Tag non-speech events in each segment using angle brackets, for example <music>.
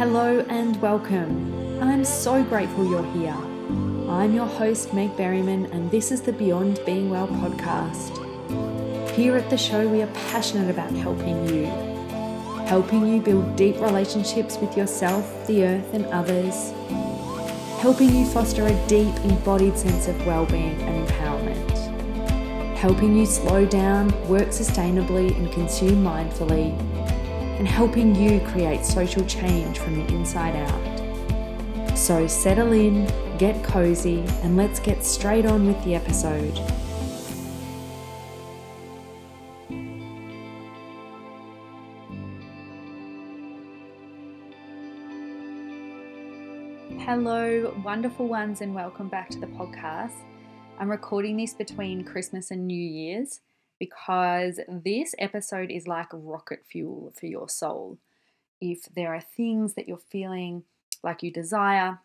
Hello and welcome. I'm so grateful you're here. I'm your host, Meg Berryman, and this is the Beyond Being Well podcast. Here at the show, we are passionate about helping you, helping you build deep relationships with yourself, the earth, and others, helping you foster a deep, embodied sense of well-being and empowerment, helping you slow down, work sustainably, and consume mindfully and helping you create social change from the inside out. So settle in, get cozy, and let's get straight on with the episode. Hello, wonderful ones, and welcome back to the podcast. I'm recording this between Christmas and New Year's because this episode is like rocket fuel for your soul. If there are things that you're feeling like you desire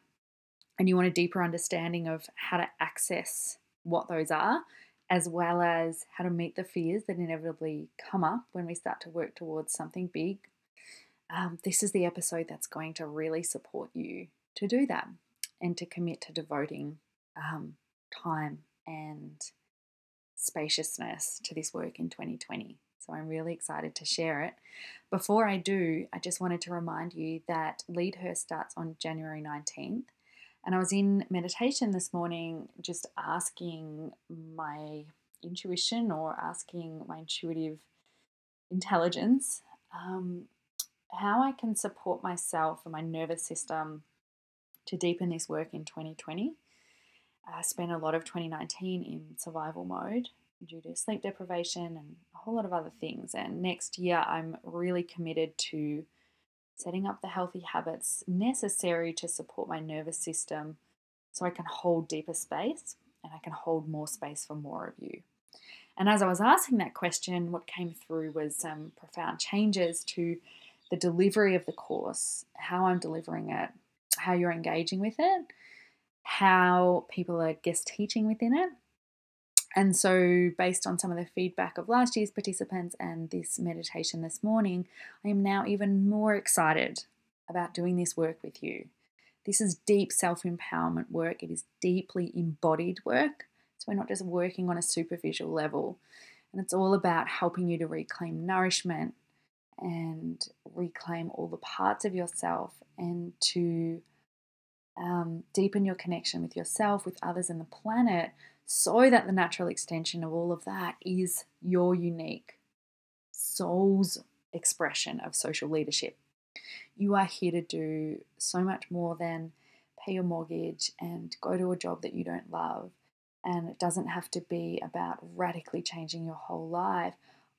and you want a deeper understanding of how to access what those are, as well as how to meet the fears that inevitably come up when we start to work towards something big, um, this is the episode that's going to really support you to do that and to commit to devoting um, time and spaciousness to this work in 2020. So I'm really excited to share it. Before I do, I just wanted to remind you that Lead Her starts on January 19th. And I was in meditation this morning just asking my intuition or asking my intuitive intelligence um, how I can support myself and my nervous system to deepen this work in 2020. I spent a lot of 2019 in survival mode due to sleep deprivation and a whole lot of other things. And next year, I'm really committed to setting up the healthy habits necessary to support my nervous system so I can hold deeper space and I can hold more space for more of you. And as I was asking that question, what came through was some profound changes to the delivery of the course, how I'm delivering it, how you're engaging with it, how people are guest teaching within it. And so, based on some of the feedback of last year's participants and this meditation this morning, I am now even more excited about doing this work with you. This is deep self empowerment work, it is deeply embodied work. So, we're not just working on a superficial level. And it's all about helping you to reclaim nourishment and reclaim all the parts of yourself and to um, deepen your connection with yourself, with others, and the planet, so that the natural extension of all of that is your unique soul's expression of social leadership. You are here to do so much more than pay your mortgage and go to a job that you don't love. And it doesn't have to be about radically changing your whole life.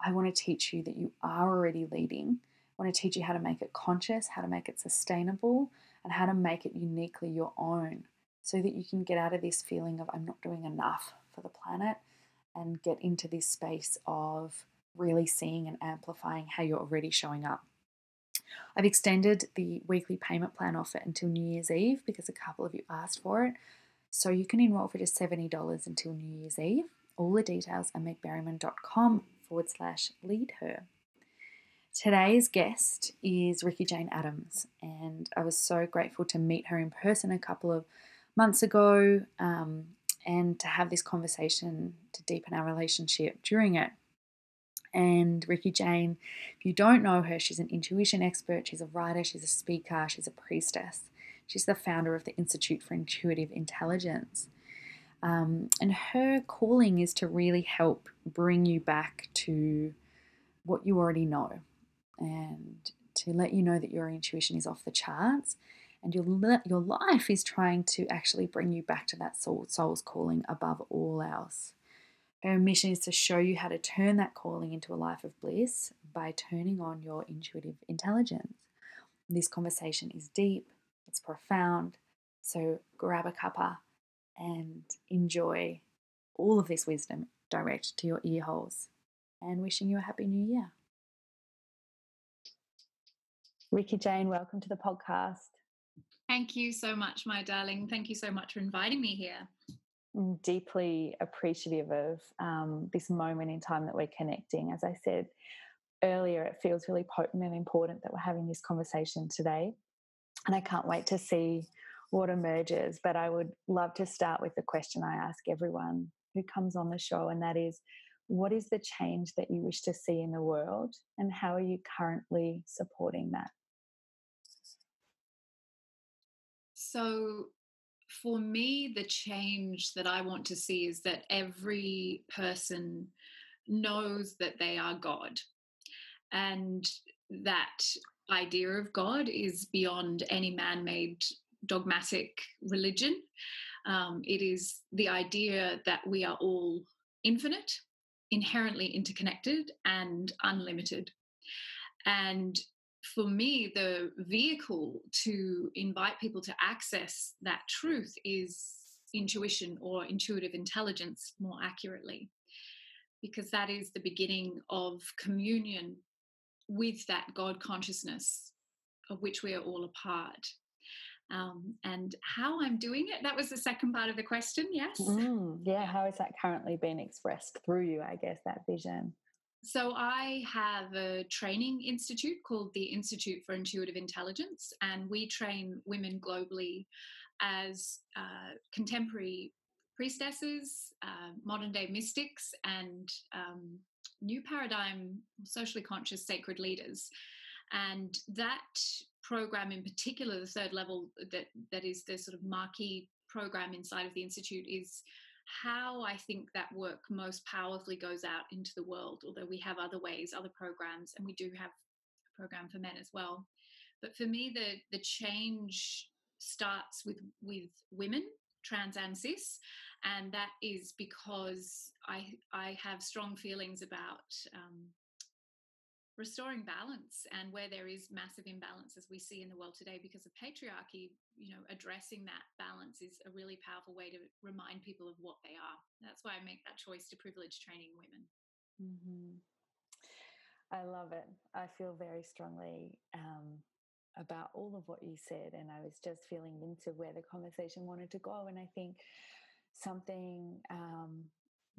I want to teach you that you are already leading. I want to teach you how to make it conscious, how to make it sustainable, and how to make it uniquely your own so that you can get out of this feeling of I'm not doing enough for the planet and get into this space of really seeing and amplifying how you're already showing up. I've extended the weekly payment plan offer until New Year's Eve because a couple of you asked for it. So you can enroll for just $70 until New Year's Eve. All the details are megberryman.com forward slash lead her. Today's guest is Rikki Jane Adams, and I was so grateful to meet her in person a couple of months ago um, and to have this conversation to deepen our relationship during it. And Rikki Jane, if you don't know her, she's an intuition expert, she's a writer, she's a speaker, she's a priestess. She's the founder of the Institute for Intuitive Intelligence. Um, and her calling is to really help bring you back to what you already know and to let you know that your intuition is off the charts and your your life is trying to actually bring you back to that soul, soul's calling above all else. Her mission is to show you how to turn that calling into a life of bliss by turning on your intuitive intelligence. This conversation is deep, it's profound, so grab a cuppa and enjoy all of this wisdom direct to your ear holes. And wishing you a happy new year. Rikki Jane, welcome to the podcast. Thank you so much, my darling. Thank you so much for inviting me here. I'm deeply appreciative of um, this moment in time that we're connecting. As I said earlier, it feels really potent and important that we're having this conversation today. and I can't wait to see what emerges. But I would love to start with the question I ask everyone who comes on the show, and that is what is the change that you wish to see in the world, and how are you currently supporting that? So, for me, the change that I want to see is that every person knows that they are God. And that idea of God is beyond any man made dogmatic religion. Um, it is the idea that we are all infinite, inherently interconnected, and unlimited. And for me, the vehicle to invite people to access that truth is intuition or intuitive intelligence, more accurately, because that is the beginning of communion with that God consciousness of which we are all a part. Um, and how I'm doing it, that was the second part of the question, yes? Mm, yeah, how is that currently being expressed through you, I guess, that vision? So, I have a training institute called the Institute for Intuitive Intelligence, and we train women globally as uh, contemporary priestesses, uh, modern day mystics, and um, new paradigm socially conscious sacred leaders. And that program in particular, the third level that, that is the sort of marquee program inside of the Institute is how I think that work most powerfully goes out into the world, although we have other ways, other programs, and we do have a program for men as well. But for me, the the change starts with with women, trans and cis, and that is because I I have strong feelings about um, restoring balance and where there is massive imbalance as we see in the world today because of patriarchy you know addressing that balance is a really powerful way to remind people of what they are. That's why i make that choice to privilege training women. Mm-hmm. i love it. I feel very strongly um, about all of what you said and i was just feeling into where the conversation wanted to go and i think something um,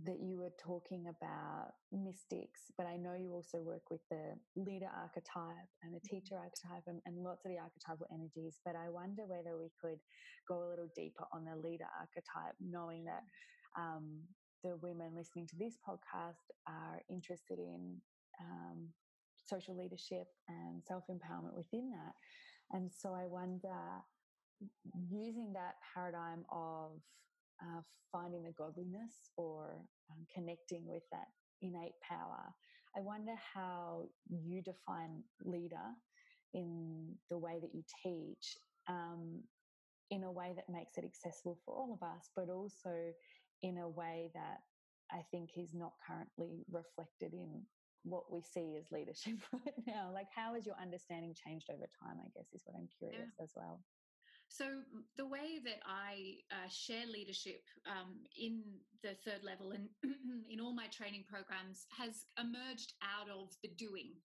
that you were talking about mystics, but I know you also work with the leader archetype and the mm-hmm. teacher archetype and, and, lots of the archetypal energies. But I wonder whether we could go a little deeper on the leader archetype, knowing that um, the women listening to this podcast are interested in um, social leadership and self empowerment within that. And so I wonder, using that paradigm of uh, finding the godliness or um, connecting with that innate power. I wonder how you define leader in the way that you teach, um, in a way that makes it accessible for all of us, but also in a way that I think is not currently reflected in what we see as leadership <laughs> right now. Like, how has your understanding changed over time? I guess is what I'm curious yeah. as well. So, the way that I uh, share leadership um, in the third level and <clears throat> in all my training programs has emerged out of the doing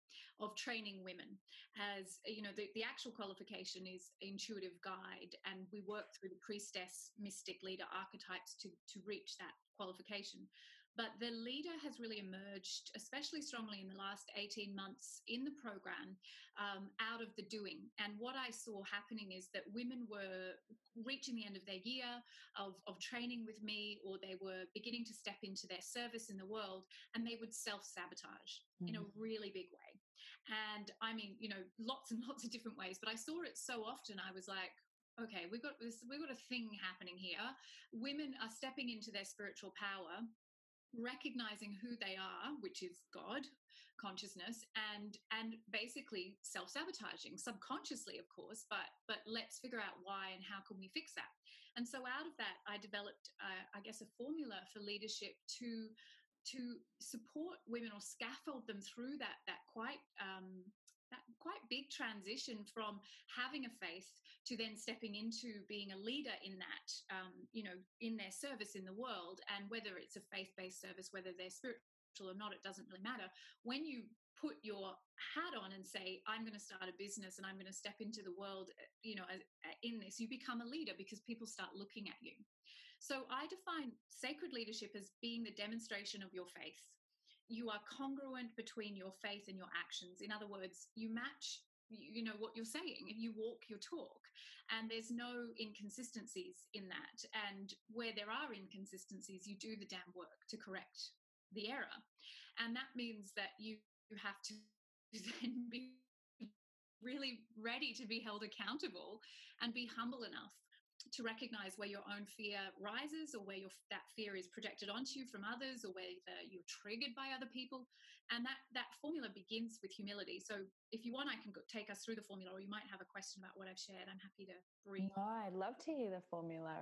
of training women. As you know, the, the actual qualification is intuitive guide, and we work through the priestess, mystic, leader archetypes to, to reach that qualification. But the leader has really emerged, especially strongly in the last 18 months in the program, um, out of the doing. And what I saw happening is that women were reaching the end of their year of, of training with me, or they were beginning to step into their service in the world, and they would self sabotage mm-hmm. in a mm-hmm. really big way. And I mean, you know, lots and <laughs> lots of different ways, but I saw it so often, I was like, okay we've got this we've got a thing happening here women are stepping into their spiritual power recognizing who they are which is god consciousness and and basically self-sabotaging subconsciously of course but but let's figure out why and how can we fix that. And so out of that i developed uh, i guess a formula for leadership to to support women or scaffold them through that that quite um, that quite big transition from having a faith to then stepping into being a leader in that, um, you know, in their service in the world. And whether it's a faith based service, whether they're spiritual or not, it doesn't really matter. When you put your hat on and say, I'm going to start a business and I'm going to step into the world, eh, you know, eh, in this, you become a leader because people start looking at you. So I define sacred leadership as being the demonstration of your faith you are congruent between your faith and your actions. In other words, you match you know what you're saying and you walk your talk and there's no inconsistencies in that and where there are inconsistencies you do the damn work to correct the error and that means that you, you have to <laughs> then be really ready to be held accountable and be humble enough to recognize where your own fear rises or where your that fear is projected onto you from others or whether you're triggered by other people. And that that formula begins with humility. So if you want i can take us through the formula or you might have a question about what i've shared. I'm happy to brief no, i'd love to hear the formula.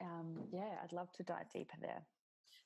Um, yeah i'd love to dive deeper there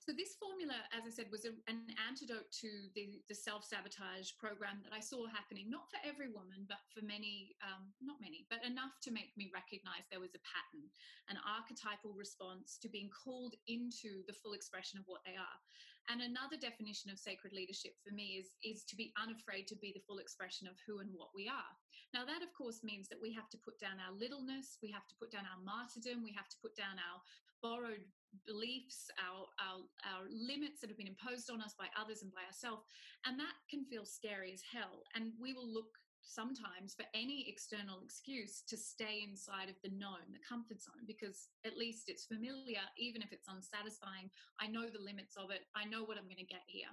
so this formula, as I said, was a, an antidote to the, the self-sabotage program that I saw happening, not for every woman, but for many, um, not many, but enough to make me recognize there was a pattern, an archetypal response to being called into the full expression of what they are. And another definition of sacred leadership for me is, is to be unafraid to be the full expression of who and what we are. Now, that of course means that we have to put down our littleness, we have to put down our martyrdom, we have to put down our borrowed beliefs, our, our, our limits that have been imposed on us by others and by ourselves. And that can feel scary as hell. And we will look sometimes for any external excuse to stay inside of the known, the comfort zone, because at least it's familiar, even if it's unsatisfying. I know the limits of it, I know what I'm going to get here.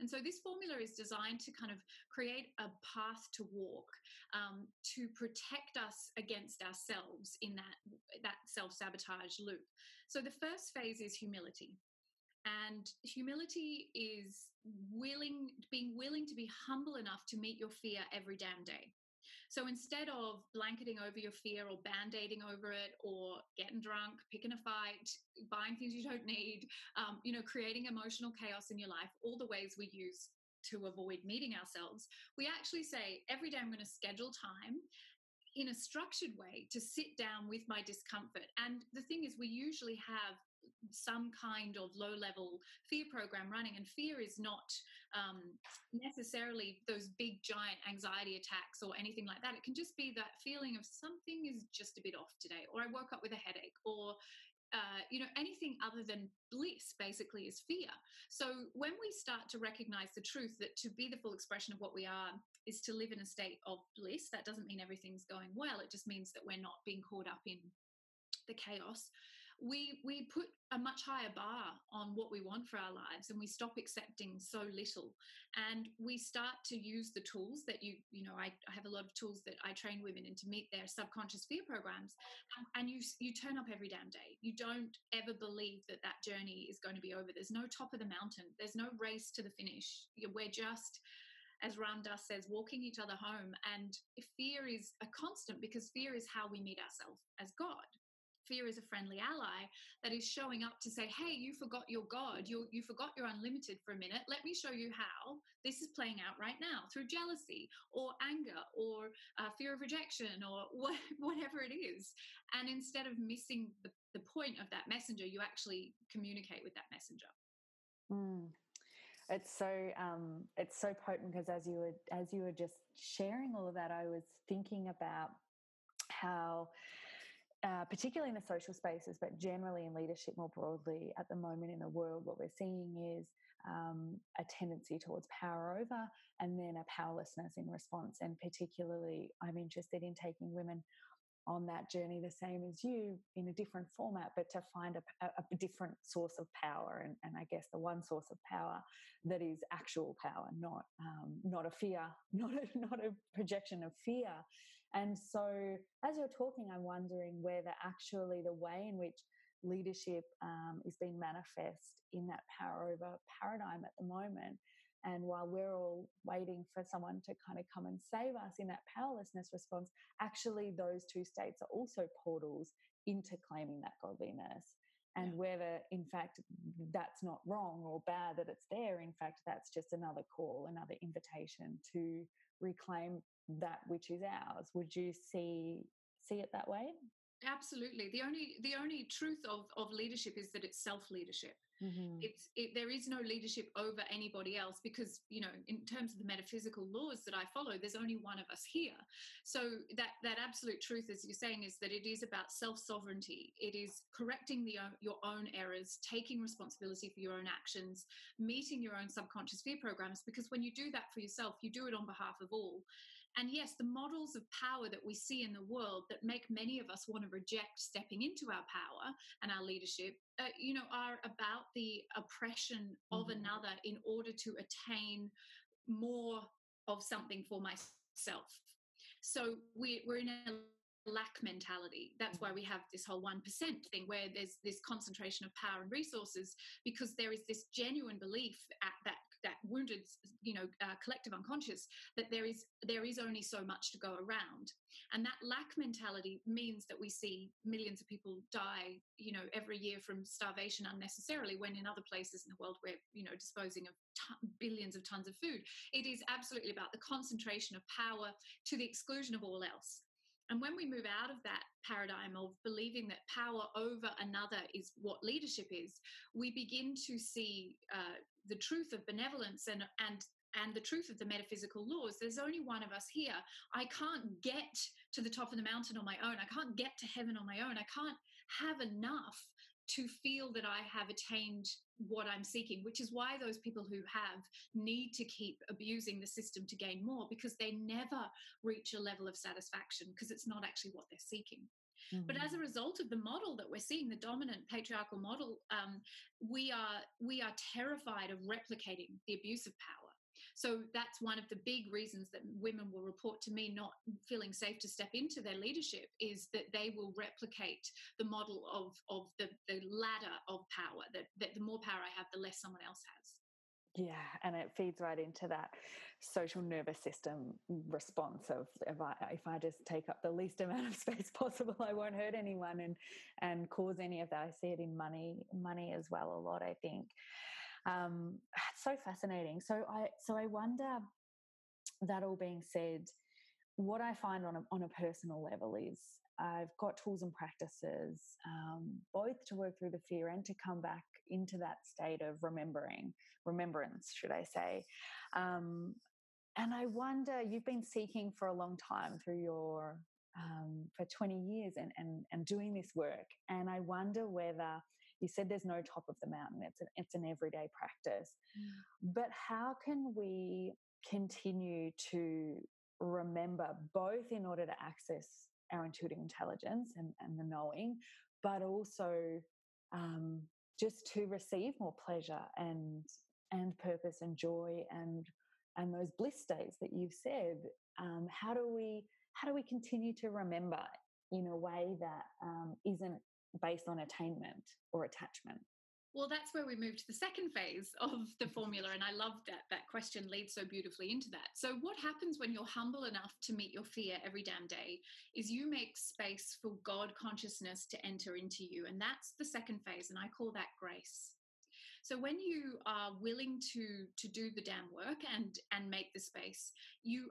And so this formula is designed to kind of create a path to walk um, to protect us against ourselves in that, that self sabotage loop. So the first phase is humility. And humility is willing, being willing to be humble enough to meet your fear every damn day. So instead of blanketing over your fear or band aiding over it or getting drunk, picking a fight, buying things you don't need, um, you know, creating emotional chaos in your life, all the ways we use to avoid meeting ourselves, we actually say every day I'm going to schedule time in a structured way to sit down with my discomfort. And the thing is, we usually have some kind of low level fear program running and fear is not um, necessarily those big giant anxiety attacks or anything like that. It can just be that feeling of something is just a bit off today or i woke up with a headache or uh, you know anything other than bliss basically is fear. So when we start to recognize the truth that to be the full expression of what we are is to live in a state of bliss that doesn't mean everything's going well. It just means that we're not being caught up in the chaos we we put a much higher bar on what we want for our lives and we stop accepting so little. And we start to use the tools that you you know I, I have a lot of tools that I train women in to meet their subconscious fear programs and, and you you turn up every damn day. You don't ever believe that that journey is going to be over. There's no top of the mountain. There's no race to the finish. We're just as Ram Dass says, walking each other home. And fear is a constant because fear is how we meet ourselves as God fear is a friendly ally that is showing up to say hey you forgot your god. You, you forgot you're unlimited for a minute. Let me show you how this is playing out right now through jealousy or anger or uh, fear of rejection or <laughs> what, whatever it is. And instead of missing the, the point of that messenger you actually communicate with that messenger. Mm. it's so um, it's so potent because as you were as you were just sharing all of that i was thinking about how uh, particularly in the social spaces, but generally in leadership more broadly at the moment in the world, what we're seeing is um, a tendency towards power over and then a powerlessness in response. And particularly, I'm interested in taking women on that journey the same as you in a different format, but to find a, a different source of power. And, and, I guess the one source of power that is actual power, not um, not a fear, <laughs> not a, not a projection of fear. And so, as you're talking, I'm wondering whether actually the way in which leadership um, is being manifest in that power over paradigm at the moment. And while we're all waiting for someone to kind of come and save us in that powerlessness response, actually, those two states are also portals into claiming that godliness. And yeah. whether, in fact, that's not wrong or bad that it's there, in fact, that's just another call, another invitation to reclaim that which is ours. Would you see see it that way? Absolutely. The only the only truth of of leadership is that it's self leadership mm-hmm. it's it, there is no leadership over anybody else because you know in terms of the metaphysical laws that i follow there's only one of us here. So that that absolute truth as you're saying is that it is about self sovereignty it is correcting the your own errors taking responsibility for your own actions meeting your own subconscious fear programs because when you do that for yourself you do it on behalf of all and yes, the models of power that we see in the world that make many of us want to reject stepping into our power and our leadership, uh, you know, are about the oppression of mm-hmm. another in order to attain more of something for myself. So we, we're in a lack mentality. That's why mm-hmm. we have this whole 1% thing where there's this concentration of power and resources because there is this genuine belief at that that wounded you know uh, collective unconscious that there is there is only so much to go around. And that lack mentality means that we see millions of people die you know every year from starvation unnecessarily when in other places in the world we're you know disposing of t- billions of tons of food. It is absolutely about the concentration of power to the exclusion of all else. And when we move out of that paradigm of believing that power over another is what leadership is, we begin to see uh, the truth of benevolence and, and and the truth of the metaphysical laws. There's only one of us here. I can't get to the top of the mountain on my own. I can't get to heaven on my own. I can't have enough to feel that I have attained what I'm seeking, which is why those people who have need to keep abusing the system to gain more because they never reach a level of satisfaction because it's not actually what they're seeking. Mm-hmm. But as a mm-hmm. result of the model that we're seeing, the dominant patriarchal model, um, we are we are terrified of replicating the abuse of power. So that's one of the big reasons that women will report to me not feeling safe to step into their leadership is that they will replicate the model of, of the, the ladder of power, that, that the more power I have, the less someone else has. Yeah, and it feeds right into that social nervous system response of if I if I just take up the least <laughs> amount of space possible, I won't hurt anyone and and cause any of that. I see it in money money as well a lot. I think um, <sighs> it's so fascinating. So I so I wonder. That all being said, what I find on a, on a personal level is I've got tools and practices, um, both to work through the fear and to come back into that state of remembering, remembrance, should I say. Um, and I wonder, you've been seeking for a long time through your, um, for 20 years and, and, and doing this work. And I wonder whether you said there's no top of the mountain. It's an, it's an everyday practice. Mm. But how can we continue to remember both in order to access our intuitive intelligence and, and the knowing, but also um, just to receive more pleasure and and purpose and joy and and those bliss states that you've said. Um, how do we how do we continue to remember in a way that um, not based on attainment or attachment? Well, that's where we move to the second phase of the <laughs> formula. And I love that that question leads so beautifully into that. So, what happens when you're humble enough to meet your fear every damn day is you make space for God consciousness to enter into you. And that's the second phase. And I call that grace. So when you are willing to to do the damn work and and make the space, you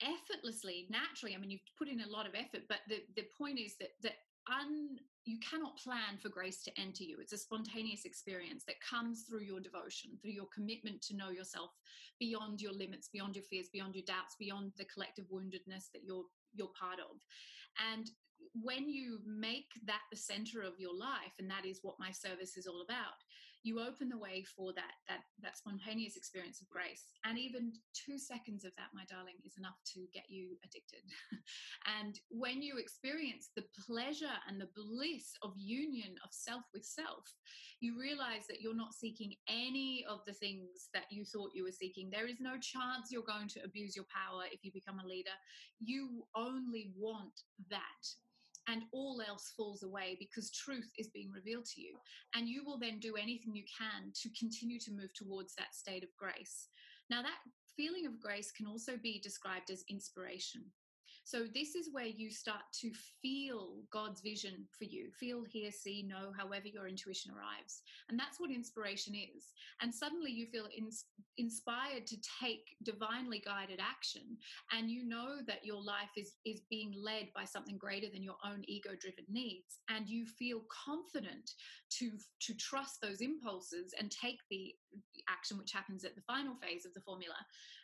effortlessly, naturally, I mean, you've put in a lot of effort, but the, the point is that that un, you cannot plan for grace to enter you. It's a spontaneous experience that comes through your devotion, through your commitment to know yourself beyond your limits, beyond your fears, beyond your doubts, beyond the collective woundedness that you're you're part of. And when you make that the center of your life, and that is what my service is all about, you open the way for that that that spontaneous experience of grace. And even two seconds of that my darling is enough to get you addicted. <laughs> And when you experience the pleasure and the bliss of union of self with self you realize that you're not seeking any of the things that you thought you were seeking. There is no chance you're going to abuse your power if you become a leader. You only want that and all else falls away because truth is being revealed to you. And you will then do anything you can to continue to move towards that state of grace. Now, that feeling of grace can also be described as inspiration. So, this is where you start to feel God's vision for you feel, hear, see, know, however your intuition arrives. And that's what inspiration is. And suddenly you feel in, inspired to take divinely guided action. And you know that your life is, is being led by something greater than your own ego driven needs. And you feel confident to, to trust those impulses and take the action, which happens at the final phase of the formula,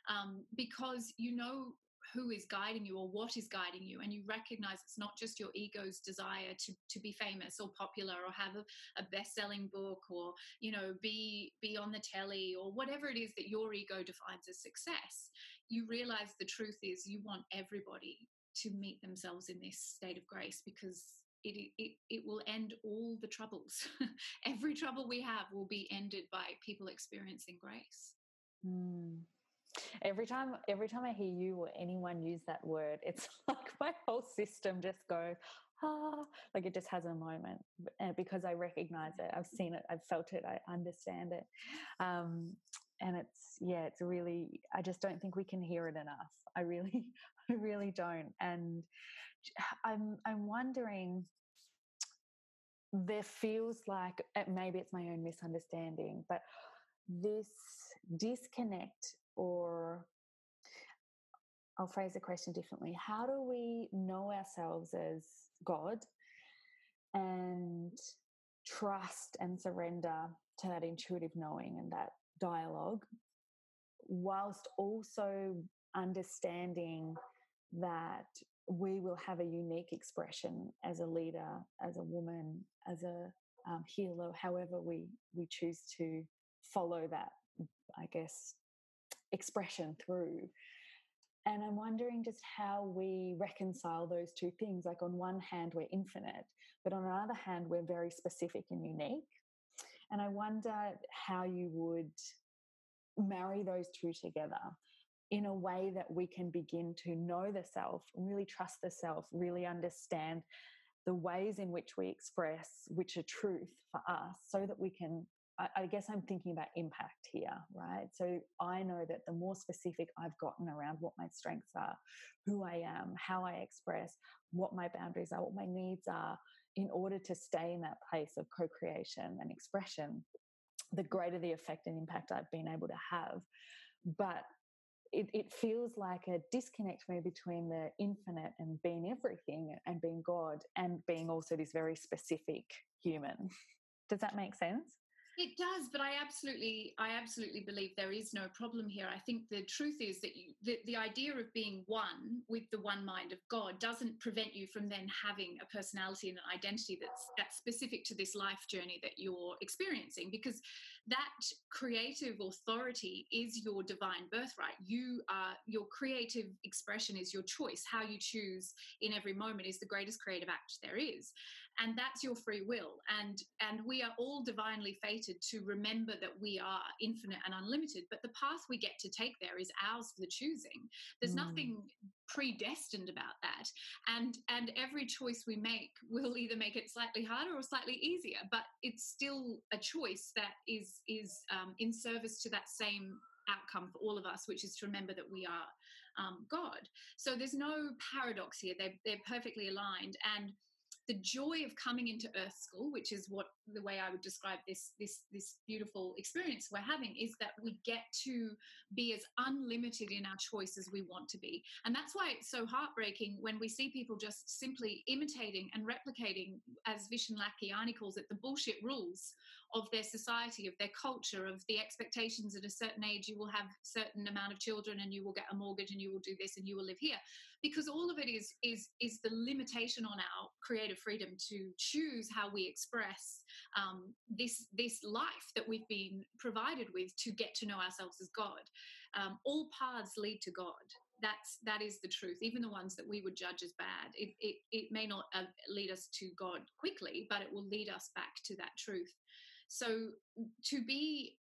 um, because you know who is guiding you or what is guiding you and you recognize it's not just your ego's desire to, to be famous or popular or have a, a best-selling book or you know be be on the telly or whatever it is that your ego defines as success you realize the truth is you want everybody to meet themselves in this state of grace because it, it, it will end all the troubles. <laughs> Every trouble we have will be ended by people experiencing grace. Mm. Every time, every time I hear you or anyone use that word, it's <laughs> like my whole system just goes, ah, like it just has a moment because I recognize it. I've seen it, I've felt it, I understand it. Um, and it's yeah it's really i just don't think we can hear it enough i really <laughs> i really don't and i'm i'm wondering there feels like eh, maybe it's my own misunderstanding but this disconnect or I'll phrase the question differently. How do we know ourselves as God and trust and surrender to that intuitive knowing and that dialogue, whilst also understanding that we will have a unique expression as a leader, as a woman, as a um, healer, however we we choose to follow that, I guess, expression through. And I'm wondering just how we reconcile those two things. Like, on one hand, we're infinite, but on the other hand, we're very specific and unique. And I wonder how you would marry those two together in a way that we can begin to know the self, really trust the self, really understand the ways in which we express which are truth for us so that we can I, guess I'm thinking about impact here, right? So I know that the more specific I've gotten around what my strengths are, who I am, how I express, what my boundaries are, what my needs are, in order to stay in that place of co creation and expression, the greater the effect and impact I've been able to have. But it, it feels like a disconnect for me between the infinite and being everything and being God and being also this very specific human. <laughs> Does that make sense? It does, but I absolutely, I absolutely believe there is no problem here. I think the truth is that you, the, the idea of being one with the one mind of God doesn't prevent you from then having a personality and an identity that's that's specific to this life journey that you're experiencing, because that creative authority is your divine birthright. You are your creative expression is your choice. How you choose in every moment is the greatest creative act there is, and that's your free will. And and we are all divinely fated to remember that we are infinite and unlimited, but the path we get to take there is ours for the choosing. There's mm. nothing predestined about that. And and every choice we make will either make it slightly harder or slightly easier, but it's still a choice that is is um, in service to that same outcome for all of us, which is to remember that we are um, God. So there's no paradox here. They're, they're perfectly aligned. And the joy of coming into earth school which is what the way i would describe this this this beautiful experience we're having is that we get to be as unlimited in our choice as we want to be. And that's why it's so heartbreaking when we see people just simply imitating and replicating as vishen lakhiani calls it the bullshit rules of their society of their culture of the expectations at a certain age you will have certain amount of children and you will get a mortgage and you will do this and you will live here. Because all of it is is is the limitation on our creative freedom to choose how we express um, this this life that we've been provided with to get to know ourselves as God. Um, all paths lead to God. That's that is the truth. Even the ones that we would judge as bad, it it, it may not uh, lead us to God quickly, but it will lead us back to that truth. So to be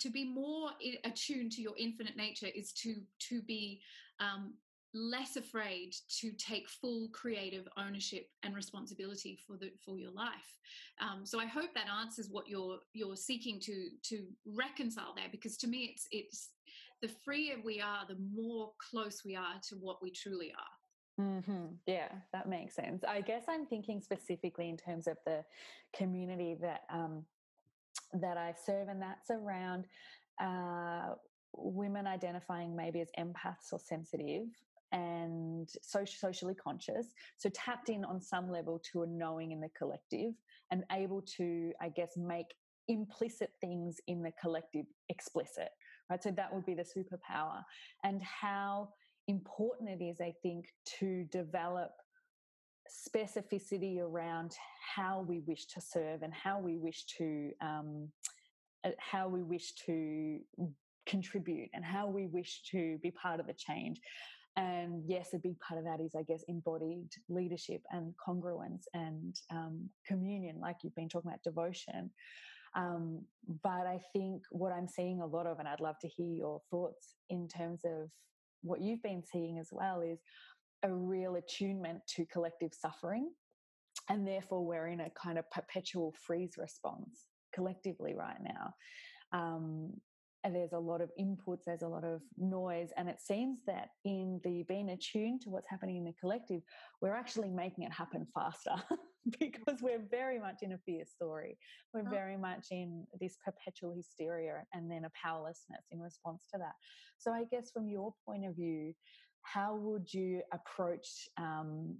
to be more attuned to your infinite nature is to to be um, less afraid to take full creative ownership and responsibility for the for your life. Um, so I hope that answers what you're you're seeking to to reconcile there, because to me it's it's the freer we are, the more close we are to what we truly are. Mm-hmm. Yeah, that makes sense. I guess I'm thinking specifically in terms of the community that um, that I serve, and that's around uh, women identifying maybe as empaths or sensitive and socially conscious. So tapped in on some level to a knowing in the collective and able to, I guess, make implicit things in the collective explicit, right? So that would be the superpower. And how important it is, I think, to develop specificity around how we wish to serve and how we wish to um, uh, how we wish to contribute and how we wish to be part of the change and yes a big part of that is i guess embodied leadership and congruence and um, communion like you've been talking about devotion. Um, but i think what i'm seeing a lot of and i'd love to hear your thoughts in terms of what you've been seeing as well is a real attunement to collective suffering and therefore we're in a kind of perpetual freeze response collectively right now. Um, and there's a lot of inputs, there's a lot of noise, and it seems that in the being attuned to what's happening in the collective, we're actually making it happen faster <laughs> because we're very much in a fear story. We're oh. very much in this perpetual hysteria and then a powerlessness in response to that. So, I guess from your point of view, how would you approach um,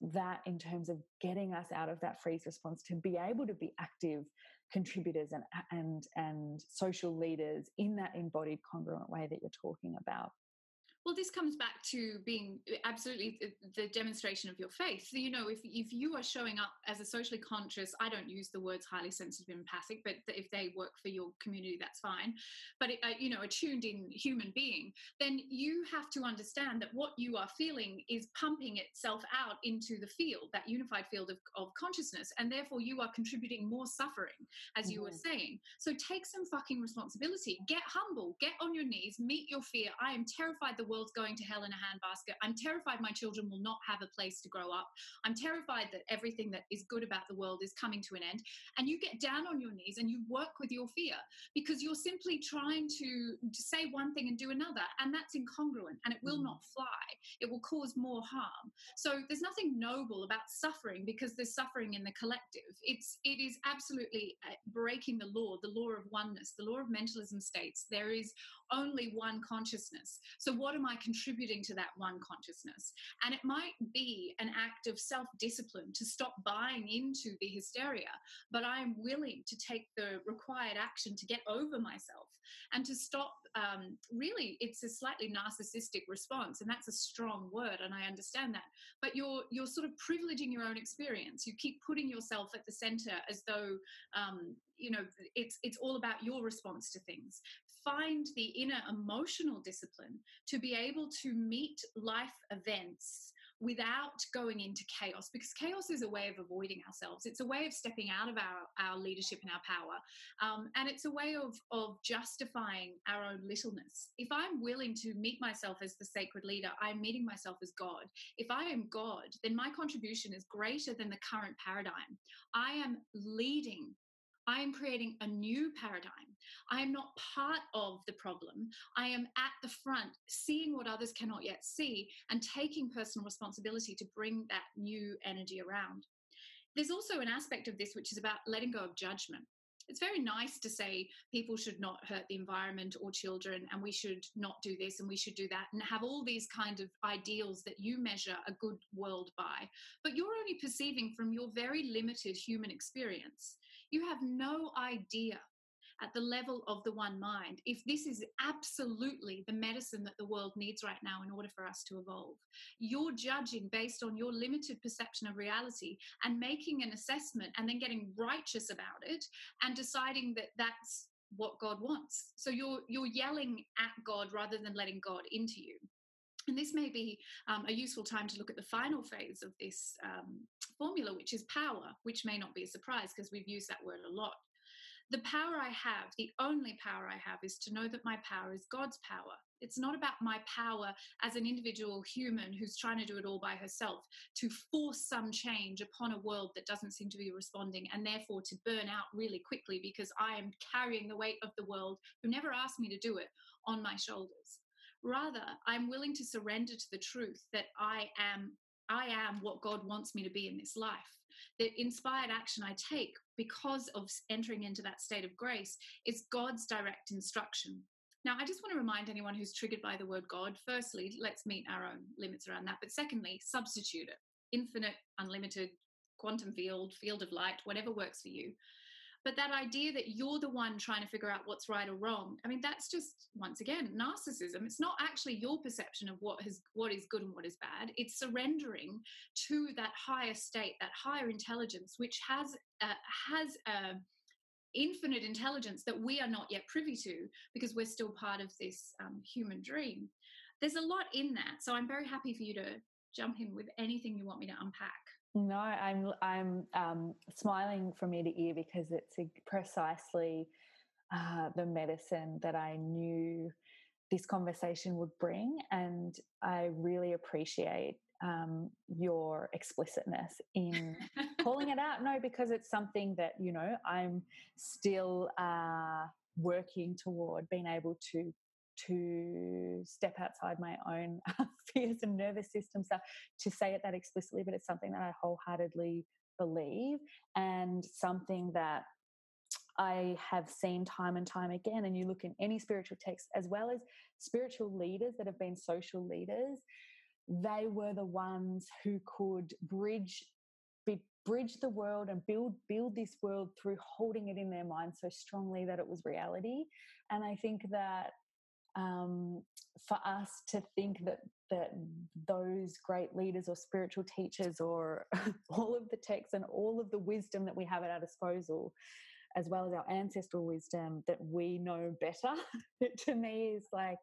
that in terms of getting us out of that freeze response to be able to be active contributors and and and social leaders in that embodied congruent way that you're talking about well, this comes back to being uh, absolutely the, demonstration of your faith. You know, if, if you are showing up as a socially conscious, I don't use the words highly sensitive and empathic, but if they work for your community, that's fine. But, uh, you know, a tuned in human being, then you have to understand that what you are feeling is pumping itself out into the field, that unified field of, of consciousness. And therefore, you are contributing more suffering, as mm-hmm. you were mm-hmm. saying. So, take some fucking responsibility. Get humble, get on your knees, meet your fear. I am terrified the world world's going to hell in a handbasket. I'm terrified my children will not have a place to grow up. I'm terrified that everything that is good about the world is coming to an end. And you get down on your knees and you work with your fear because you're simply trying to say one thing and do another. And that's incongruent and it will not mm. fly. It will cause more harm. So there's nothing noble about suffering because there's suffering in the collective. It's it is absolutely uh, breaking the law, the law of oneness, the law of mentalism states there is only one consciousness. So what am I contributing to that one consciousness? And it might be an act of self discipline to stop buying into the hysteria, but I am willing to take the required action to get over myself and to stop. Um, really, it's a slightly narcissistic response, and that's a strong word, and I understand that. But you're you're sort of privileging your own experience. You keep putting yourself at the center as though um, you know it's it's all about your response to things find the inner emotional discipline to be able to meet life events without going into chaos because chaos is a way of avoiding ourselves. It's a way of stepping out of our, our leadership and our power. Um, and it's a way of, of justifying our own littleness. If i'm willing to meet myself as the sacred leader i'm meeting myself as god. If i am god then my contribution is greater than the current paradigm. I am leading I am creating a new paradigm. I am not part of the problem. I am at the front, seeing what others cannot yet see and taking personal responsibility to bring that new energy around. There's also an aspect of this which is about letting go of judgment. It's very nice to say people should not hurt the environment or children, and we should not do this and we should do that, and have all these kind of ideals that you measure a good world by. But you're only perceiving from your very limited human experience. You have no idea at the level of the one mind if this is absolutely the medicine that the world needs right now in order for us to evolve. You're judging based on your limited perception of reality and making an assessment and then getting righteous about it and deciding that that's what God wants. So you're you're yelling at God rather than letting God into you. And this may be um, a useful time to look at the final phase of this um, formula, which is power, which may not be a surprise because we've used that word a lot. The power I have, the only power I have, is to know that my power is God's power. It's not about my power as an individual human who's trying to do it all by herself to force some change upon a world that doesn't seem to be responding and therefore to burn out really quickly because I am carrying the weight of the world who never asked me to do it on my shoulders. Rather, I'm willing to surrender to the truth that I am I am what God wants me to be in this life. The inspired action I take because of entering into that state of grace is God's direct instruction. Now, I just want to remind anyone who's triggered by the word God firstly, let's meet our own limits around that. But secondly, substitute it infinite, unlimited, quantum field, field of light, whatever works for you. But that idea that you're the one trying to figure out what's right or wrong, I mean, that's just once again narcissism. It's not actually your perception of what has what is good and what is bad. It's surrendering to that higher state, that higher intelligence, which has uh, has uh, infinite intelligence that we are not yet privy to because we're still part of this um, human dream. There's a lot in that, so I'm very happy for you to jump in with anything you want me to unpack. No, I'm I'm um, smiling from ear to ear because it's precisely uh, the medicine that I knew this conversation would bring, and I really appreciate um, your explicitness in <laughs> calling it out. No, because it's something that you know I'm still uh, working toward being able to to step outside my own <laughs> fears and nervous system stuff to say it that explicitly, but it's something that I wholeheartedly believe and something that I have seen time and time again. And you look in any spiritual text, as well as spiritual leaders that have been social leaders, they were the ones who could bridge bridge the world and build build this world through holding it in their mind so strongly that it was reality and i think that um, for us to think that that those great leaders or spiritual teachers or <laughs> all of the texts and all of the wisdom that we have at our disposal as well as our ancestral wisdom that we know better <laughs> to me is like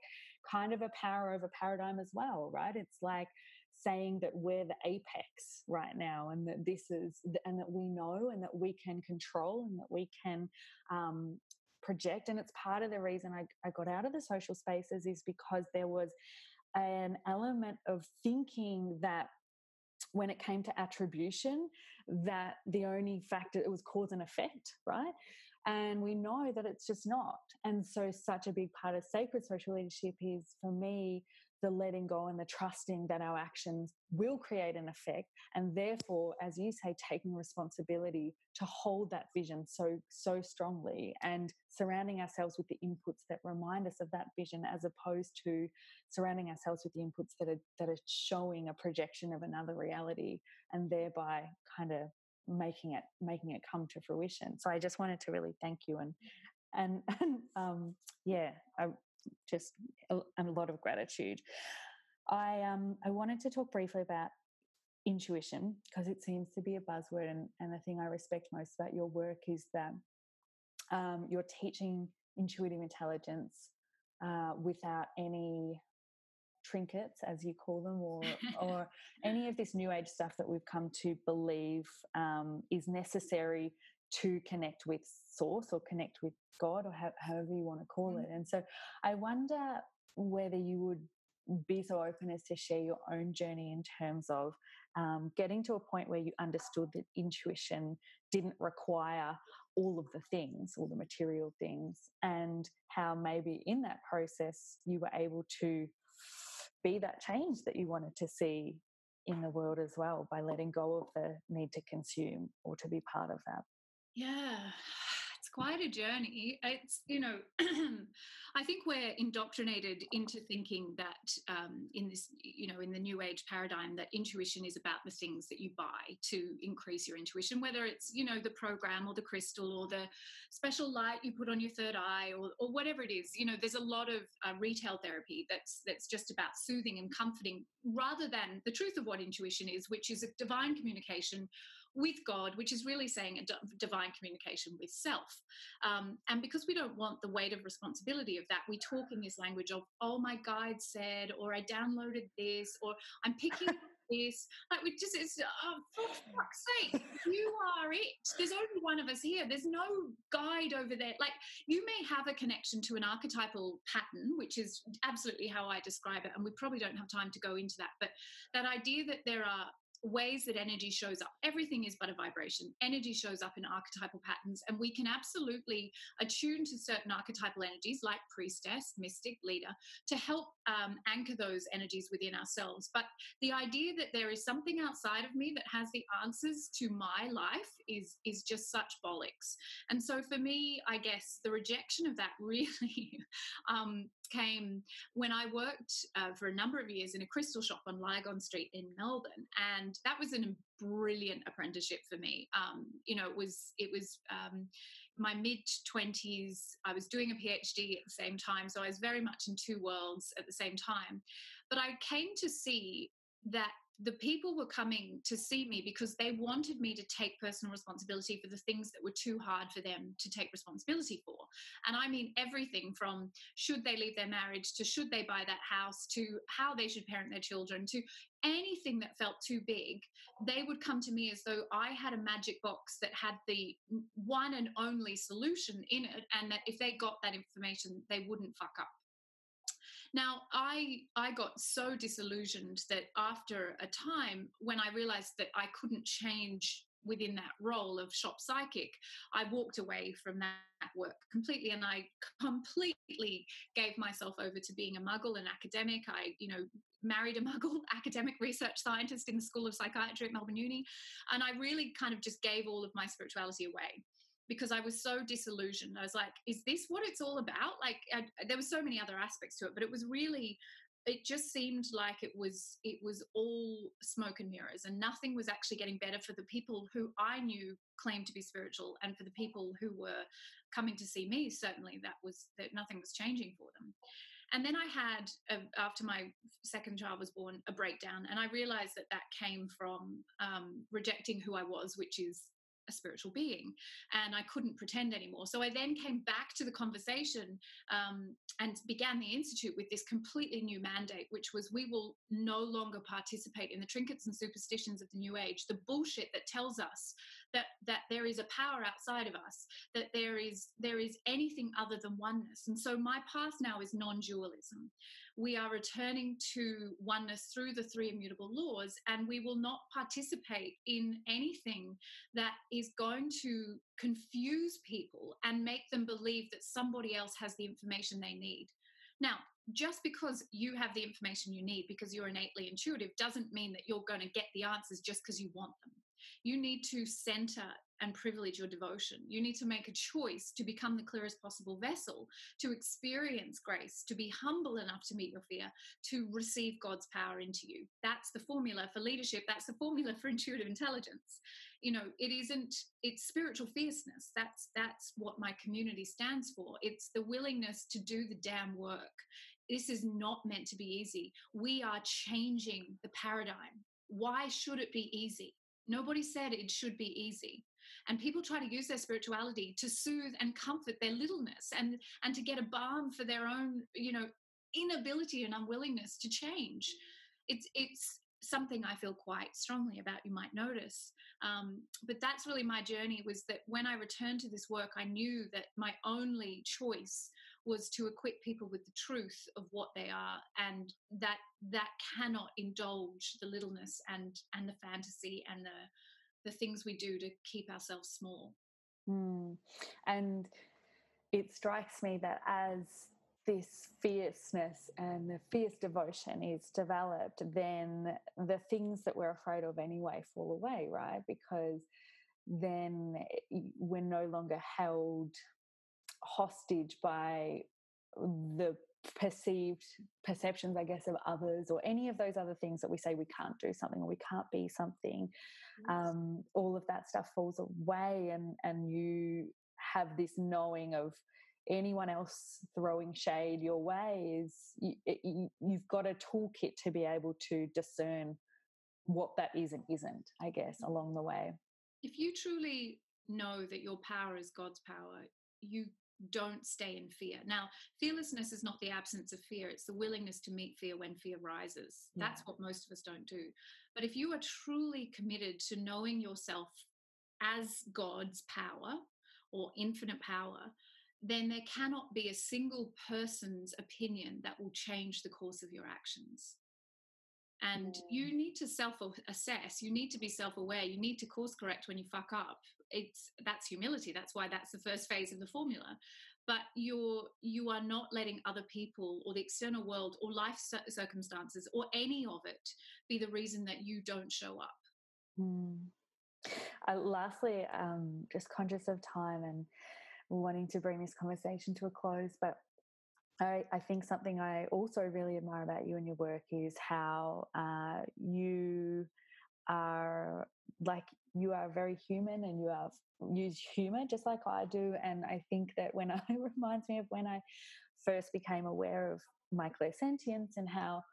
kind of a power over paradigm as well right? It's like saying that we're the apex right now and that this is and that we know and that we can control and that we can um, project. And it's part of the reason I, I got out of the social spaces is because there was an element of thinking that when it came to attribution, that the only factor it was cause and effect, right? And we know that it's just not. And so, such a big part of sacred social leadership is for me the letting go and the trusting that our actions will create an effect and therefore as you say taking responsibility to hold that vision so so strongly and surrounding ourselves with the inputs that remind us of that vision as opposed to surrounding ourselves with the inputs that are that are showing a projection of another reality and thereby kind of making it making it come to fruition. So i just wanted to really thank you and and, <laughs> and um, yeah, I just a, a lot of gratitude. I um I wanted to talk briefly about intuition because it seems to be a buzzword and, and the thing I respect most about your work is that um, you're teaching intuitive intelligence uh, without any trinkets as you call them or <laughs> or any of this new age stuff that we've come to believe um, is necessary to connect with source or connect with God or however you want to call mm. it. And so I wonder whether you would be so open as to share your own journey in terms of um, getting to a point where you understood that intuition didn't require all of the things, all the material things, and how maybe in that process you were able to be that change that you wanted to see in the world as well by letting go of the need to consume or to be part of that. Yeah, <sighs> it's quite a journey. It's, you know, <clears throat> I think we're indoctrinated into thinking that um, in this, you know, in the new age paradigm, that intuition is about the things that you buy to increase your intuition, whether it's, you know, the program or the crystal or the special light you put on your third eye or, or whatever it is. You know, there's a lot of uh, retail therapy that's that's just about soothing and comforting rather than the truth of what intuition is, which is a divine communication with God, which is really saying a divine communication with self. Um, and because we don't want the weight of responsibility of that, we talk in this language of, oh, my guide said, or I downloaded this, or I'm picking <laughs> this. Like, we just, it's, oh, for fuck's sake, you are it. There's only one of us here. There's no guide over there. Like, you may have a connection to an archetypal pattern, which is absolutely how I describe it. And we probably don't have time to go into that. But that idea that there are ways that energy shows up. Everything is but a vibration. Energy shows up in archetypal patterns, and we can absolutely attune to certain archetypal energies like priestess, mystic, leader to help um, anchor those energies within ourselves. But the idea that there is something outside of me that has the answers to my life is is just such bollocks. And so for me, I guess the rejection of that <laughs> really um, came when I worked uh, for a number of years in a crystal shop on Lygon Street in Melbourne, and that was a brilliant apprenticeship for me. Um, you know, it was it was um, my mid twenties. I was doing a PhD at the same time, so I was very much in two worlds at the same time. But I came to see that the people were coming to see me because they wanted me to take personal responsibility for the things that were too hard for them to take responsibility for. And I mean everything from should they leave their marriage to should they buy that house to how they should parent their children to anything that felt too big. They would come to me as though I had a magic box that had the one and only solution in it, and that if they got that information, they wouldn't fuck up. Now, I I got so disillusioned that after a time when I realized that I couldn't change within that role of shop psychic, I walked away from that work completely and I completely gave myself over to being a muggle and academic. I, you know, married a <laughs> muggle academic research scientist in the School of Psychiatry at Melbourne Uni. And I really kind of just gave all of my spirituality away because I was so disillusioned. I was like, is this what it's all about? Like, I, there were so many other aspects to it, but it was really, it just seemed like it was, it was all smoke and mirrors, and nothing was actually getting better for the people who I knew claimed to be spiritual, and for the people who were coming to see me. Certainly, that was that nothing was changing for them. And then I had, a, after my second child was born, a breakdown, and I realized that that came from um, rejecting who I was, which is a spiritual being and i couldn't pretend anymore. So i then came back to the conversation um, and began the institute with this completely new mandate which was we will no longer participate in the trinkets and superstitions of the new age the bullshit that tells us that that there is a power outside of us that there is there is anything other than oneness. And so my path now is non-dualism we are returning to oneness through the three immutable laws, and we will not participate in anything that is going to confuse people and make them believe that somebody else has the information they need. Now, just because you have the information you need because you're innately intuitive doesn't mean that you're going to get the answers just because you want them. You need to center and privilege your devotion. You need to make a choice to become the clearest possible vessel, to experience grace, to be humble enough to meet your fear, to receive God's power into you. That's the formula for leadership. That's the formula for <laughs> intuitive intelligence. You know, it isn't, it's spiritual fierceness. That's that's what my community stands for. It's the willingness to do the damn work. This is not meant to be easy. We are changing the paradigm. Why should it be easy? Nobody said it should be easy. And people try to use their spirituality to soothe and comfort their littleness and, and to get a balm for their own, you know, inability and unwillingness to change. It's, it's something I feel quite strongly about, you might notice. Um, but that's really my journey was that when I returned to this work, I knew that my only choice was to equip people with the truth of what they are and that that cannot indulge the littleness and and the fantasy and the the things we do to keep ourselves small. Mm. And it strikes me that as this fierceness and the fierce devotion is developed, then the things that we're afraid of anyway fall away, right? Because then we're no longer held hostage by the perceived perceptions, I guess, of others or any of those other things that we say we can't do something or we can't be something. Yes. Um, all of that stuff falls away, and and you have this knowing of anyone else throwing shade your way is you, you, you've got a toolkit to be able to discern what that is and isn't i guess along the way if you truly know that your power is god's power you don't stay in fear. Now, fearlessness is not the absence of fear, it's the willingness to meet fear when fear rises. Yeah. That's what most of us don't do. But if you are truly committed to knowing yourself as God's power or infinite power, then there cannot be a single person's opinion that will change the course of your actions. And you need to self assess, you need to be self aware, you need to course correct when you fuck up it's that's humility that's why that's the first phase of the formula but you're you are not letting other people or the external world or life circumstances or any of it be the reason that you don't show up mm. uh, lastly um, just conscious of time and wanting to bring this conversation to a close but I, I, think something I also really admire about you and your work is how uh, you are like you are very human and you have use humor just like I do. And I think that when <laughs> I reminds me of when I first became aware of my clairsentience and how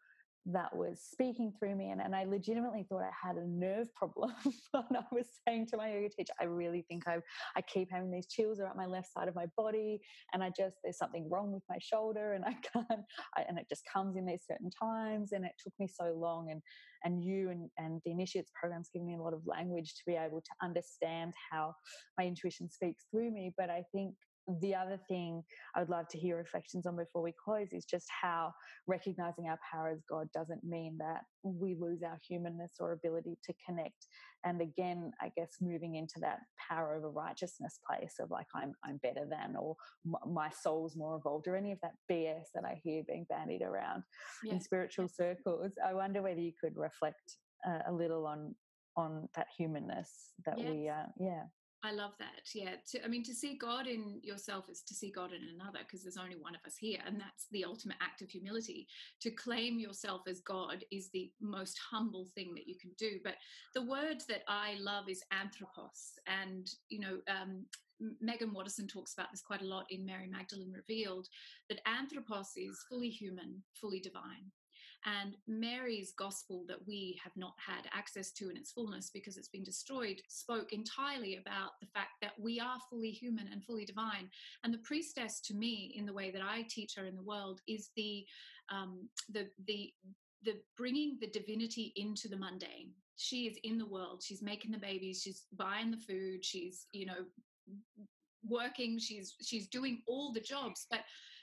that was speaking through me. And, and I legitimately thought I had a nerve problem. <laughs> and I was saying to my yoga teacher, I really think I I keep having these chills around my left side of my body. And I just, there's something wrong with my shoulder and I <laughs> can't, I, and it just comes in these certain times. And it took me so long. And, and you and, and the initiates programs give me a lot of language to be able to understand how my intuition speaks through me. But I think the other thing I would love to hear reflections on before we close is just how recognizing our power as God doesn't mean that we lose our humanness or ability to connect. And again, I guess moving into that power over righteousness place of like I'm I'm better than or my soul's more evolved or any of that BS that I hear being bandied around in spiritual circles. I wonder whether you could reflect uh, a little on on that humanness that yes. we uh, yeah I love that. Yeah. To, I mean, to see God in yourself is to see God in another because there's only one of us here. And that's the ultimate act of humility. To claim yourself as God is the most humble thing that you can do. But the word that I love is anthropos. And, you know, um, Meggan Watterson talks about this quite a lot in Mary Magdalene Revealed that anthropos is fully human, fully divine. And Mary's gospel that we have not had access to in its fullness because it's been destroyed spoke entirely about the fact that we are fully human and fully divine. And the priestess, to me, in the way that I teach her in the world, is the um, the the the bringing the divinity into the mundane. She is in the world. She's making the babies. She's buying the food. She's you know working she's she's doing all the jobs but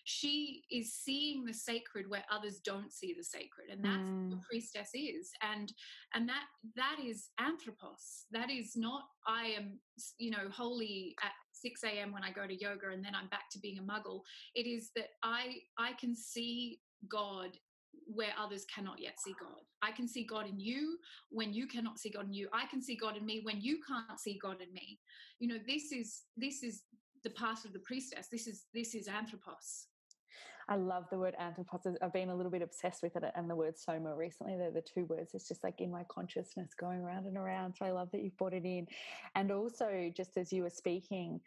she is seeing the sacred where others don't see the sacred and that's mm. what priestess is and and that that is anthropos that is not i am you know holy at 6 a.m when i go to yoga and then i'm back to being a muggle it is that i i can see god where others cannot yet see God. I can see God in you when you cannot see God in you. I can see God in me when you can't see God in me. You know, this is this is the path of the priestess. This is this is anthropos. I love the word anthropos. I've been a little bit obsessed with it and the word soma recently. They're the two words. It's just like in my consciousness going around and around. So I love that you've brought it in. And also, just as you were speaking,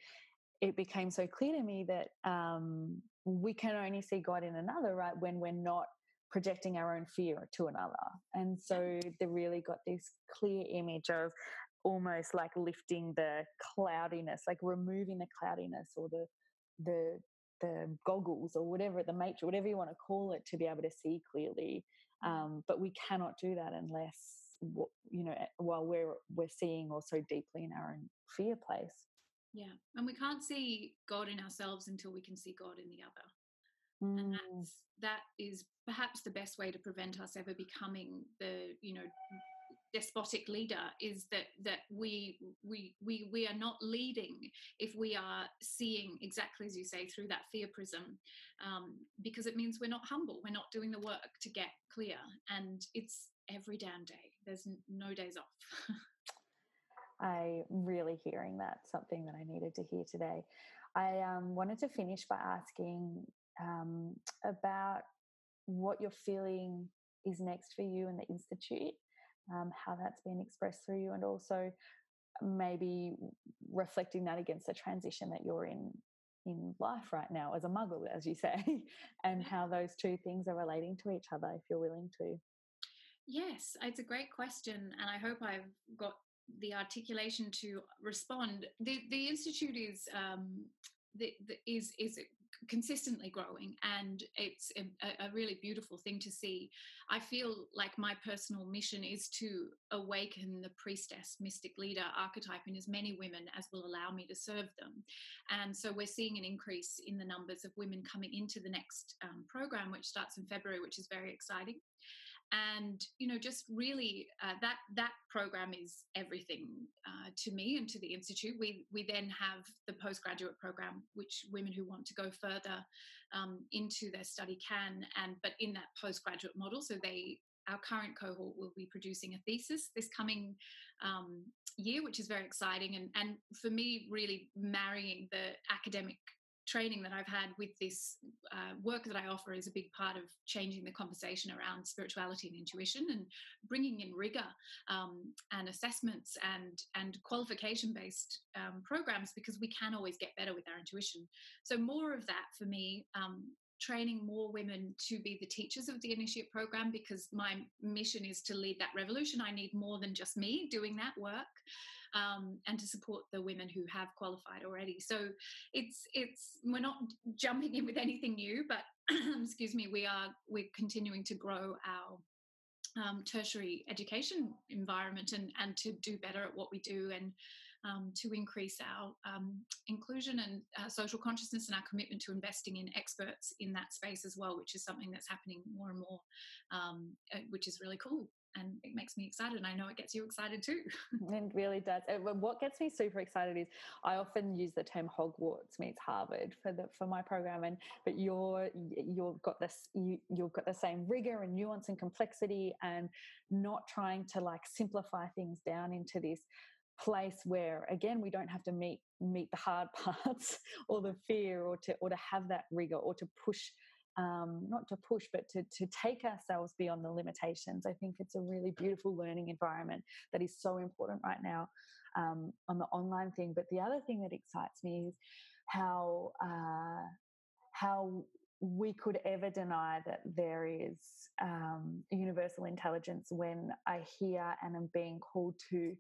it became so clear to me that um, we can only see God in another, right? When we're not projecting our own fear to another. And so they really got this clear image of almost like lifting the cloudiness, like removing the cloudiness or the the the goggles or whatever the matrix, whatever you want to call it, to be able to see clearly. Mm. Um, but we cannot do that unless you know while we're we're seeing also deeply in our own fear place. Yeah, and we can't see God in ourselves until we can see God in the other. Mm. And that's that is perhaps the best way to prevent us ever becoming the you know despotic leader is that that we we we we are not leading if we are seeing exactly as you say through that fear prism um, because it means we're not humble. We're not doing the work to get clear. And it's every damn day. There's no days off. <laughs> I really hearing that something that i needed to hear today. I um, wanted to finish by asking um, about what you're feeling is next for you in the institute, um, how that's been expressed through you, and also maybe reflecting that against the transition that you're in in life right now as a muggle, as you say, <laughs> and how those two things are relating to each other, if you're willing to. Yes, it's a great question, and I hope I've got the articulation to respond. The the institute is um, the, the, is is consistently growing and it's a, a, really beautiful thing to see. I feel like my personal mission is to awaken the priestess mystic leader archetype in as many women as will allow me to serve them. And so we're seeing an increase in the numbers of women coming into the next um, program which starts in february which is very exciting and you know just really uh, that that program is everything uh, to me and to the institute. We we then have the postgraduate program which women who want to go further um, into their study can and but in that postgraduate model so they our current cohort will be producing a thesis this coming um, year which is very exciting. And and for me really marrying the academic training that I've had with this uh, work that I offer is a big part of changing the conversation around spirituality and intuition and bringing in rigor um, and assessments and and qualification based um, programs because we can always get better with our intuition. So more of that for me. Um, training more women to be the teachers of the initiate program because my mission is to lead that revolution i need more than just me doing that work um, and to support the women who have qualified already. So it's it's we're not jumping in with anything new, but <clears throat> excuse me, we are we're continuing to grow our um, tertiary education environment and and to do better at what we do and um, to increase our um, inclusion and uh, social consciousness and our commitment to investing in experts in that space as well, which is something that's happening more and more, um, uh, which is really cool and it makes me excited. And I know it gets you excited too. <laughs> it really does. What gets me super excited is I often use the term Hogwarts meets Harvard for the for my program, and but you're you've got this you, you've got the same rigor and nuance and complexity, and not trying to like simplify things down into this place where again we don't have to meet meet the hard <laughs> parts or the fear or to or to have that rigor or to push um, not to push, but to, to take ourselves beyond the limitations. I think it's a really beautiful learning environment that is so important right now um, on the online thing. But the other thing that excites me is how uh, how we could ever deny that there is um, universal intelligence when I hear and am being called to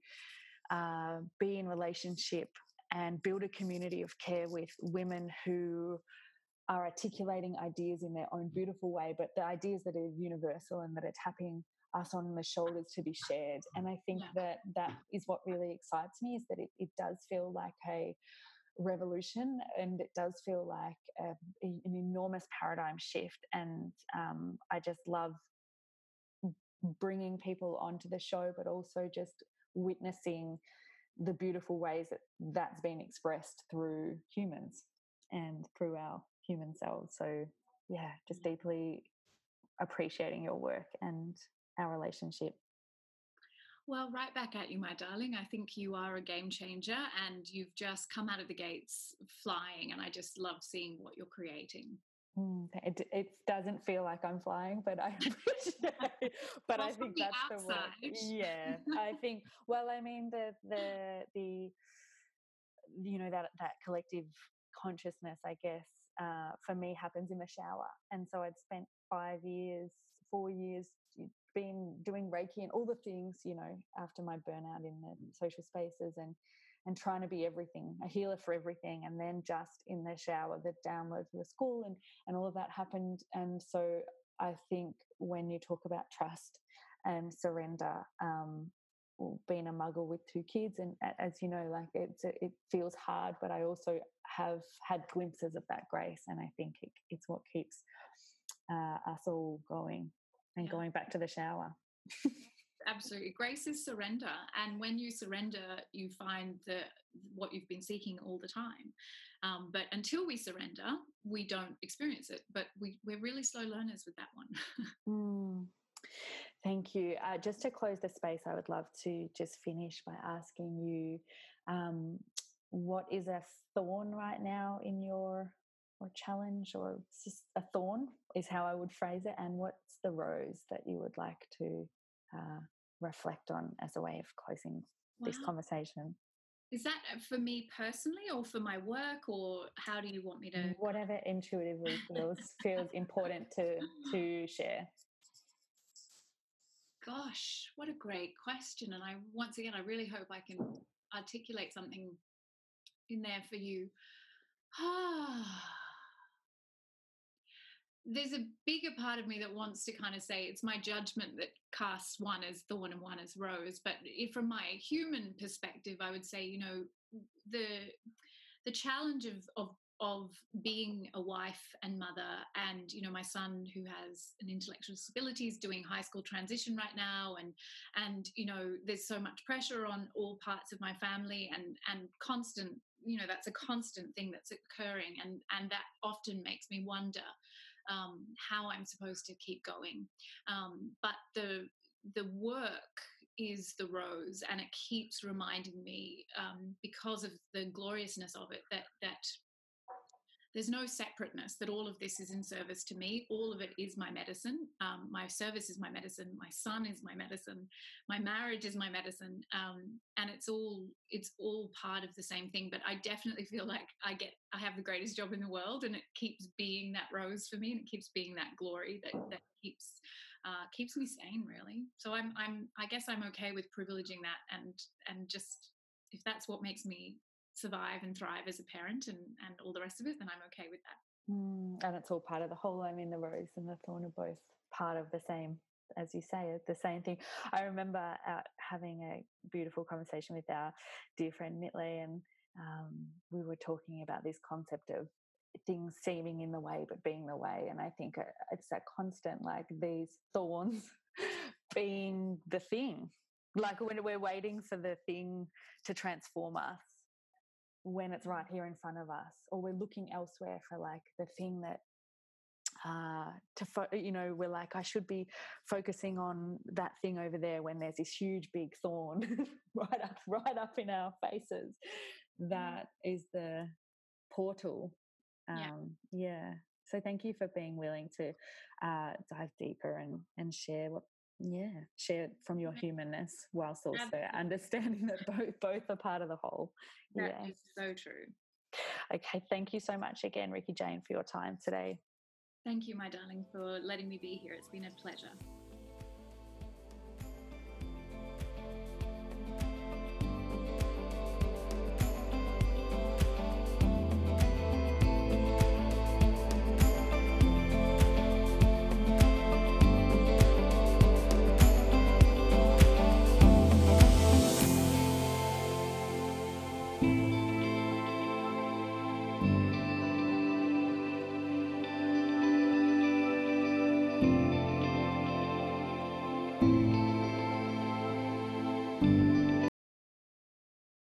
uh, be in relationship and build a community of care with women who are articulating ideas in their own beautiful way, but the ideas that are universal and that are tapping us on the shoulders to be shared. And I think that that is what really excites me is that it, it does feel like a revolution and it does feel like a, an enormous paradigm shift. And um, I just love bringing people onto the show, but also just witnessing the beautiful ways that that's been expressed through humans and through our human selves. So, yeah, just deeply appreciating your work and our relationship. Well, right back at you, my darling. I think you are a game changer and you've just come out of the gates flying. And I just love seeing what you're creating. Mm, it, it doesn't feel like I'm flying, but I <laughs> but well, I think that's the, the word. Yeah, I think. Well, I mean the the the you know that that collective consciousness, I guess, uh, for me happens in the shower. And so I'd spent five years, four years been doing Reiki and all the things, you know, after my burnout in the social spaces and and trying to be everything, a healer for everything. And then just in the shower, the download for the school and and all of that happened. And so I think when you talk about trust and surrender, um, being a muggle with two kids and as you know like it's it feels hard but i also have had glimpses of that grace and i think it, it's what keeps uh, us all going and yeah. going back to the shower absolutely grace is surrender and when you surrender you find that what you've been seeking all the time um, but until we surrender we don't experience it but we, we're really slow learners with that one <laughs> mm. Thank you. Uh, just to close the space, I would love to just finish by asking you um, what is a thorn right now in your or challenge or just a thorn is how I would phrase it, and what's the rose that you would like to uh, reflect on as a way of closing wow. this conversation? Is that uh, for me personally, or for my work, or how do you want me to? Whatever intuitively <laughs> feels feels important to to share. Gosh, what a great question. And I, once again, I really hope I can articulate something in there for you. <sighs> There's a bigger part of me that wants to kind of say it's my judgment that casts one as thorn and one as rose. But from my human perspective, I would say, you know, the the challenge of, of of being a wife and mother and you know my son who has an intellectual disability is doing high school transition right now and and you know there's so much pressure on all parts of my family and and constant you know that's a constant thing that's occurring and and that often makes me wonder um, how i'm supposed to keep going. Um, but the the work is the rose and it keeps reminding me um, because of the gloriousness of it that that there's no separateness that all of this is in service to me. All of it is my medicine. Um, my service is my medicine. My son is my medicine. My marriage is my medicine. Um, and it's all it's all part of the same thing. But i definitely feel like i get i have the greatest job in the world and it keeps being that rose for me and it keeps being that glory that that keeps uh, keeps me sane really. So i'm i'm i guess i'm okay with privileging that and and just if that's what makes me survive and thrive as a parent and, and all the rest of it, then I'm okay with that. Mm, and it's all part of the whole. I mean, the rose and the thorn are both part of the same, as you say, the same thing. I remember uh, having a beautiful conversation with our dear friend Nitley, and um, we were talking about this concept of things seeming in the way but being the way and i think uh, it's that constant like these thorns <laughs> being the thing like when we're waiting for the thing to transform us when it's right here in front of us or we're looking elsewhere for like the thing that uh to fo- you know we're like i should be focusing on that thing over there when there's this huge big thorn <laughs> right up right up in our faces mm. that is the portal um yeah, yeah. so thank you for being willing to uh dive deeper and and share what yeah share from your humanness whilst also Absolutely. understanding that both both are part of the whole. That yeah. is so true. Okay thank you so much again Rikki jane for your time today. Thank you my darling for letting me be here. It's been a pleasure